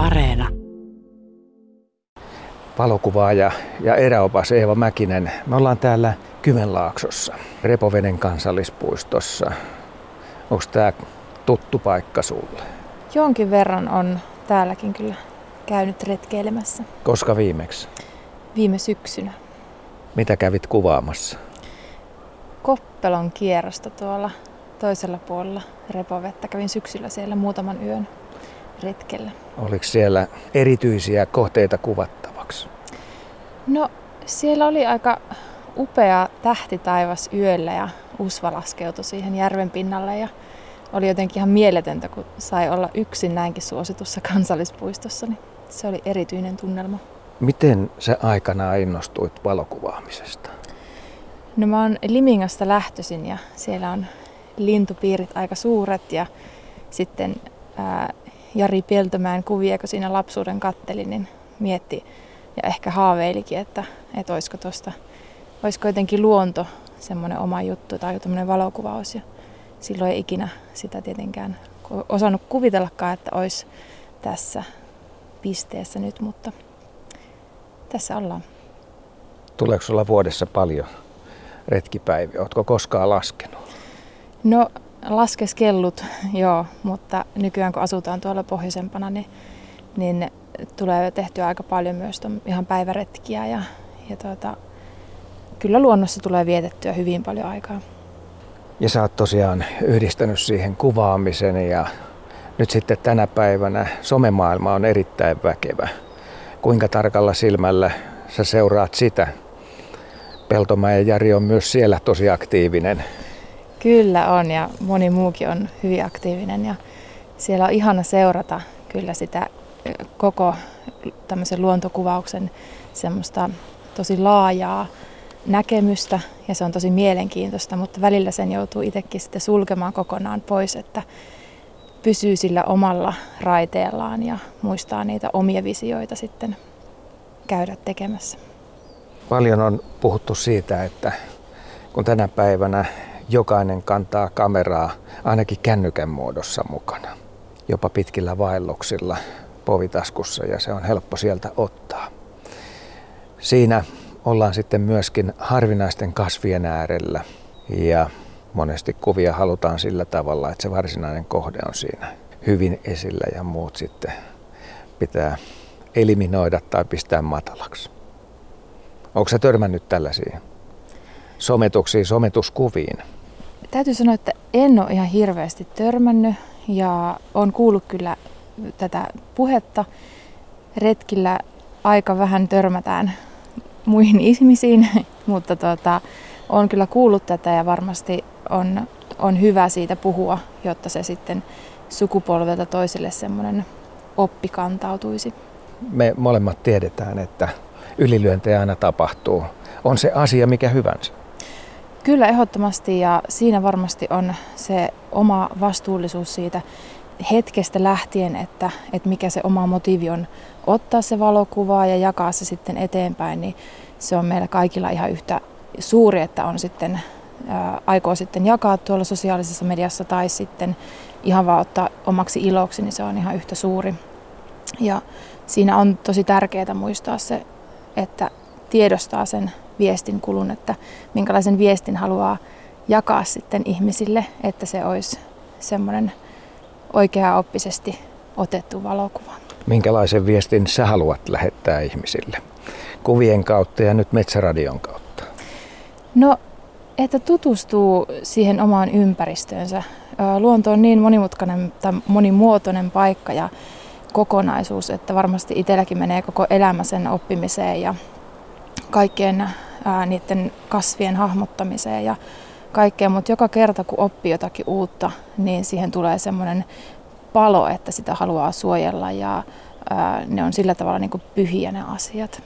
Areena. Valokuvaaja ja eräopas Eeva Mäkinen. Me ollaan täällä Kymenlaaksossa, Repoveden kansallispuistossa. Onko tämä tuttu paikka sulle? Jonkin verran on täälläkin kyllä käynyt retkeilemässä. Koska viimeksi? Viime syksynä. Mitä kävit kuvaamassa? Koppelon kierrosta tuolla toisella puolella Repovettä. Kävin syksyllä siellä muutaman yön retkellä. Oliko siellä erityisiä kohteita kuvattavaksi? No siellä oli aika upea tähtitaivas yöllä ja usva laskeutui siihen järven pinnalle ja oli jotenkin ihan mieletöntä, kun sai olla yksin näinkin suositussa kansallispuistossa. Niin se oli erityinen tunnelma. Miten se aikana innostuit valokuvaamisesta? No mä oon Limingasta lähtöisin ja siellä on lintupiirit aika suuret ja sitten ää, Jari Pieltömäen kuvia, kun siinä lapsuuden katteli, niin mietti ja ehkä haaveilikin, että, että olisiko tuosta, olisiko jotenkin luonto semmoinen oma juttu tai tämmöinen valokuvaus. Ja silloin ei ikinä sitä tietenkään osannut kuvitellakaan, että olisi tässä pisteessä nyt, mutta tässä ollaan. Tuleeko sulla vuodessa paljon retkipäiviä? Oletko koskaan laskenut? No laskeskellut, joo, mutta nykyään kun asutaan tuolla pohjoisempana, niin, niin tulee tehtyä aika paljon myös ihan päiväretkiä ja, ja tuota, kyllä luonnossa tulee vietettyä hyvin paljon aikaa. Ja sä oot tosiaan yhdistänyt siihen kuvaamisen ja nyt sitten tänä päivänä somemaailma on erittäin väkevä. Kuinka tarkalla silmällä sä seuraat sitä? Peltomäen ja Jari on myös siellä tosi aktiivinen. Kyllä on ja moni muukin on hyvin aktiivinen ja siellä on ihana seurata kyllä sitä koko tämmöisen luontokuvauksen semmoista tosi laajaa näkemystä ja se on tosi mielenkiintoista, mutta välillä sen joutuu itsekin sitten sulkemaan kokonaan pois, että pysyy sillä omalla raiteellaan ja muistaa niitä omia visioita sitten käydä tekemässä. Paljon on puhuttu siitä, että kun tänä päivänä jokainen kantaa kameraa ainakin kännykän muodossa mukana, jopa pitkillä vaelluksilla povitaskussa ja se on helppo sieltä ottaa. Siinä ollaan sitten myöskin harvinaisten kasvien äärellä ja monesti kuvia halutaan sillä tavalla, että se varsinainen kohde on siinä hyvin esillä ja muut sitten pitää eliminoida tai pistää matalaksi. Onko sä törmännyt tällaisiin sometuksiin, sometuskuviin? Täytyy sanoa, että en ole ihan hirveästi törmännyt ja on kuullut kyllä tätä puhetta. Retkillä aika vähän törmätään muihin ihmisiin, mutta tota, on kyllä kuullut tätä ja varmasti on, on hyvä siitä puhua, jotta se sitten sukupolvelta toiselle semmoinen oppi kantautuisi. Me molemmat tiedetään, että ylilyöntejä aina tapahtuu. On se asia mikä hyvänsä. Kyllä ehdottomasti ja siinä varmasti on se oma vastuullisuus siitä hetkestä lähtien, että, että mikä se oma motiivi on ottaa se valokuva ja jakaa se sitten eteenpäin, niin se on meillä kaikilla ihan yhtä suuri, että on sitten ää, aikoo sitten jakaa tuolla sosiaalisessa mediassa tai sitten ihan vaan ottaa omaksi iloksi, niin se on ihan yhtä suuri. Ja siinä on tosi tärkeää muistaa se, että tiedostaa sen viestin kulun, että minkälaisen viestin haluaa jakaa sitten ihmisille, että se olisi semmoinen oikea-oppisesti otettu valokuva. Minkälaisen viestin sä haluat lähettää ihmisille? Kuvien kautta ja nyt Metsäradion kautta. No, että tutustuu siihen omaan ympäristöönsä. Luonto on niin monimutkainen tai monimuotoinen paikka ja kokonaisuus, että varmasti itselläkin menee koko elämä sen oppimiseen ja kaikkien ää, niiden kasvien hahmottamiseen ja kaikkeen, mutta joka kerta kun oppii jotakin uutta, niin siihen tulee semmoinen palo, että sitä haluaa suojella ja ää, ne on sillä tavalla niin kuin pyhiä ne asiat.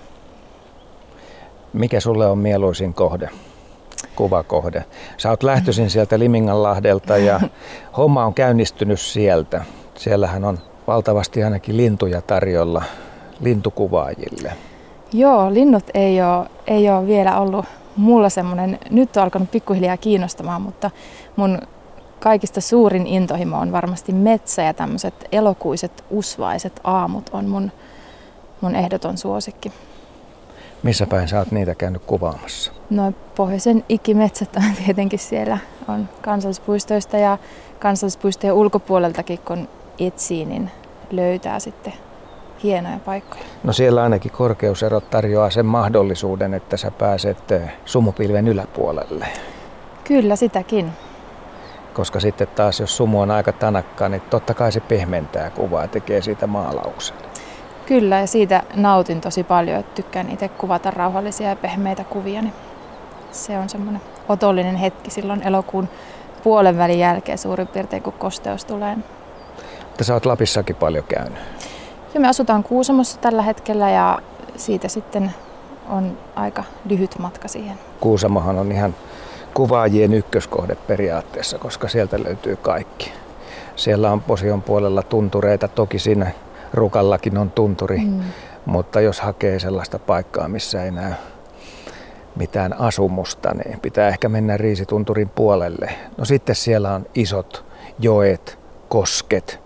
Mikä sulle on mieluisin kohde, kuvakohde? Sä oot lähtöisin sieltä Liminganlahdelta ja homma on käynnistynyt sieltä. Siellähän on valtavasti ainakin lintuja tarjolla lintukuvaajille. Joo, linnut ei ole, ei ole vielä ollut mulla semmoinen, nyt on alkanut pikkuhiljaa kiinnostamaan, mutta mun kaikista suurin intohimo on varmasti metsä ja tämmöiset elokuiset usvaiset aamut on mun, mun ehdoton suosikki. Missä päin sä oot niitä käynyt kuvaamassa? No pohjoisen ikimetsät on tietenkin siellä on kansallispuistoista ja kansallispuistojen ulkopuoleltakin kun etsii, niin löytää sitten hienoja paikkoja. No siellä ainakin korkeuserot tarjoaa sen mahdollisuuden, että sä pääset eh, sumupilven yläpuolelle. Kyllä sitäkin. Koska sitten taas jos sumu on aika tanakka, niin totta kai se pehmentää kuvaa ja tekee siitä maalauksen. Kyllä ja siitä nautin tosi paljon, että tykkään itse kuvata rauhallisia ja pehmeitä kuvia. Niin se on semmoinen otollinen hetki silloin elokuun puolen välin jälkeen suurin piirtein, kun kosteus tulee. Mutta sä oot Lapissakin paljon käynyt. Ja me asutaan Kuusamossa tällä hetkellä ja siitä sitten on aika lyhyt matka siihen. Kuusamohan on ihan kuvaajien ykköskohde periaatteessa, koska sieltä löytyy kaikki. Siellä on Posion puolella tuntureita, toki siinä Rukallakin on tunturi, mm. mutta jos hakee sellaista paikkaa, missä ei näy mitään asumusta, niin pitää ehkä mennä Riisitunturin puolelle. No sitten siellä on isot joet, kosket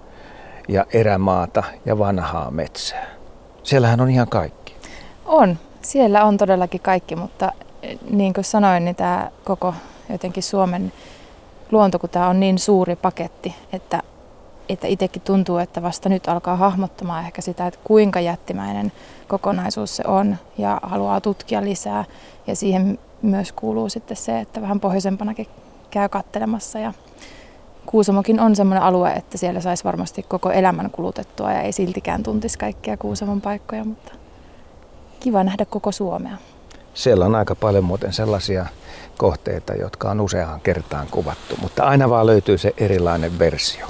ja erämaata ja vanhaa metsää. Siellähän on ihan kaikki. On. Siellä on todellakin kaikki, mutta eh, niin kuin sanoin, niin tämä koko jotenkin Suomen luonto, kun tämä on niin suuri paketti, että että itsekin tuntuu, että vasta nyt alkaa hahmottamaan ehkä sitä, että kuinka jättimäinen kokonaisuus se on ja haluaa tutkia lisää. Ja siihen myös kuuluu sitten se, että vähän pohjoisempanakin käy kattelemassa. Ja Kuusamokin on sellainen alue, että siellä saisi varmasti koko elämän kulutettua ja ei siltikään tuntisi kaikkia Kuusamon paikkoja, mutta kiva nähdä koko Suomea. Siellä on aika paljon muuten sellaisia kohteita, jotka on useaan kertaan kuvattu, mutta aina vaan löytyy se erilainen versio.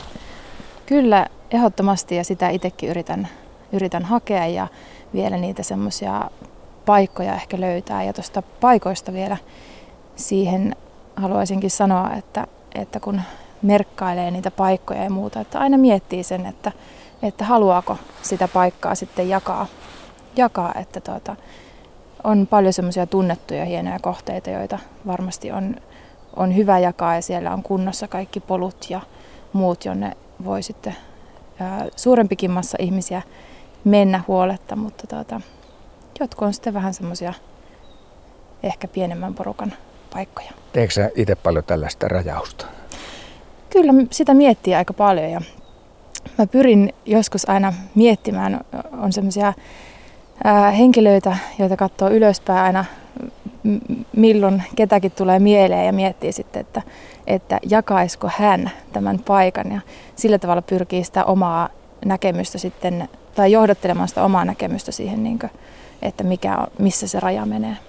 Kyllä, ehdottomasti ja sitä itsekin yritän, yritän hakea ja vielä niitä semmoisia paikkoja ehkä löytää. Ja tuosta paikoista vielä siihen haluaisinkin sanoa, että, että kun merkkailee niitä paikkoja ja muuta, että aina miettii sen, että, että haluaako sitä paikkaa sitten jakaa. jakaa että tuota, on paljon semmoisia tunnettuja hienoja kohteita, joita varmasti on, on hyvä jakaa ja siellä on kunnossa kaikki polut ja muut, jonne voi sitten suurempikin massa ihmisiä mennä huoletta, mutta tuota, jotkut on sitten vähän semmoisia ehkä pienemmän porukan paikkoja. Teekö sä itse paljon tällaista rajausta? Kyllä sitä miettii aika paljon ja mä pyrin joskus aina miettimään, on semmoisia henkilöitä, joita katsoo ylöspäin aina milloin ketäkin tulee mieleen ja miettii sitten, että, että jakaisiko hän tämän paikan ja sillä tavalla pyrkii sitä omaa näkemystä sitten, tai johdattelemaan sitä omaa näkemystä siihen, niin kuin, että mikä, missä se raja menee.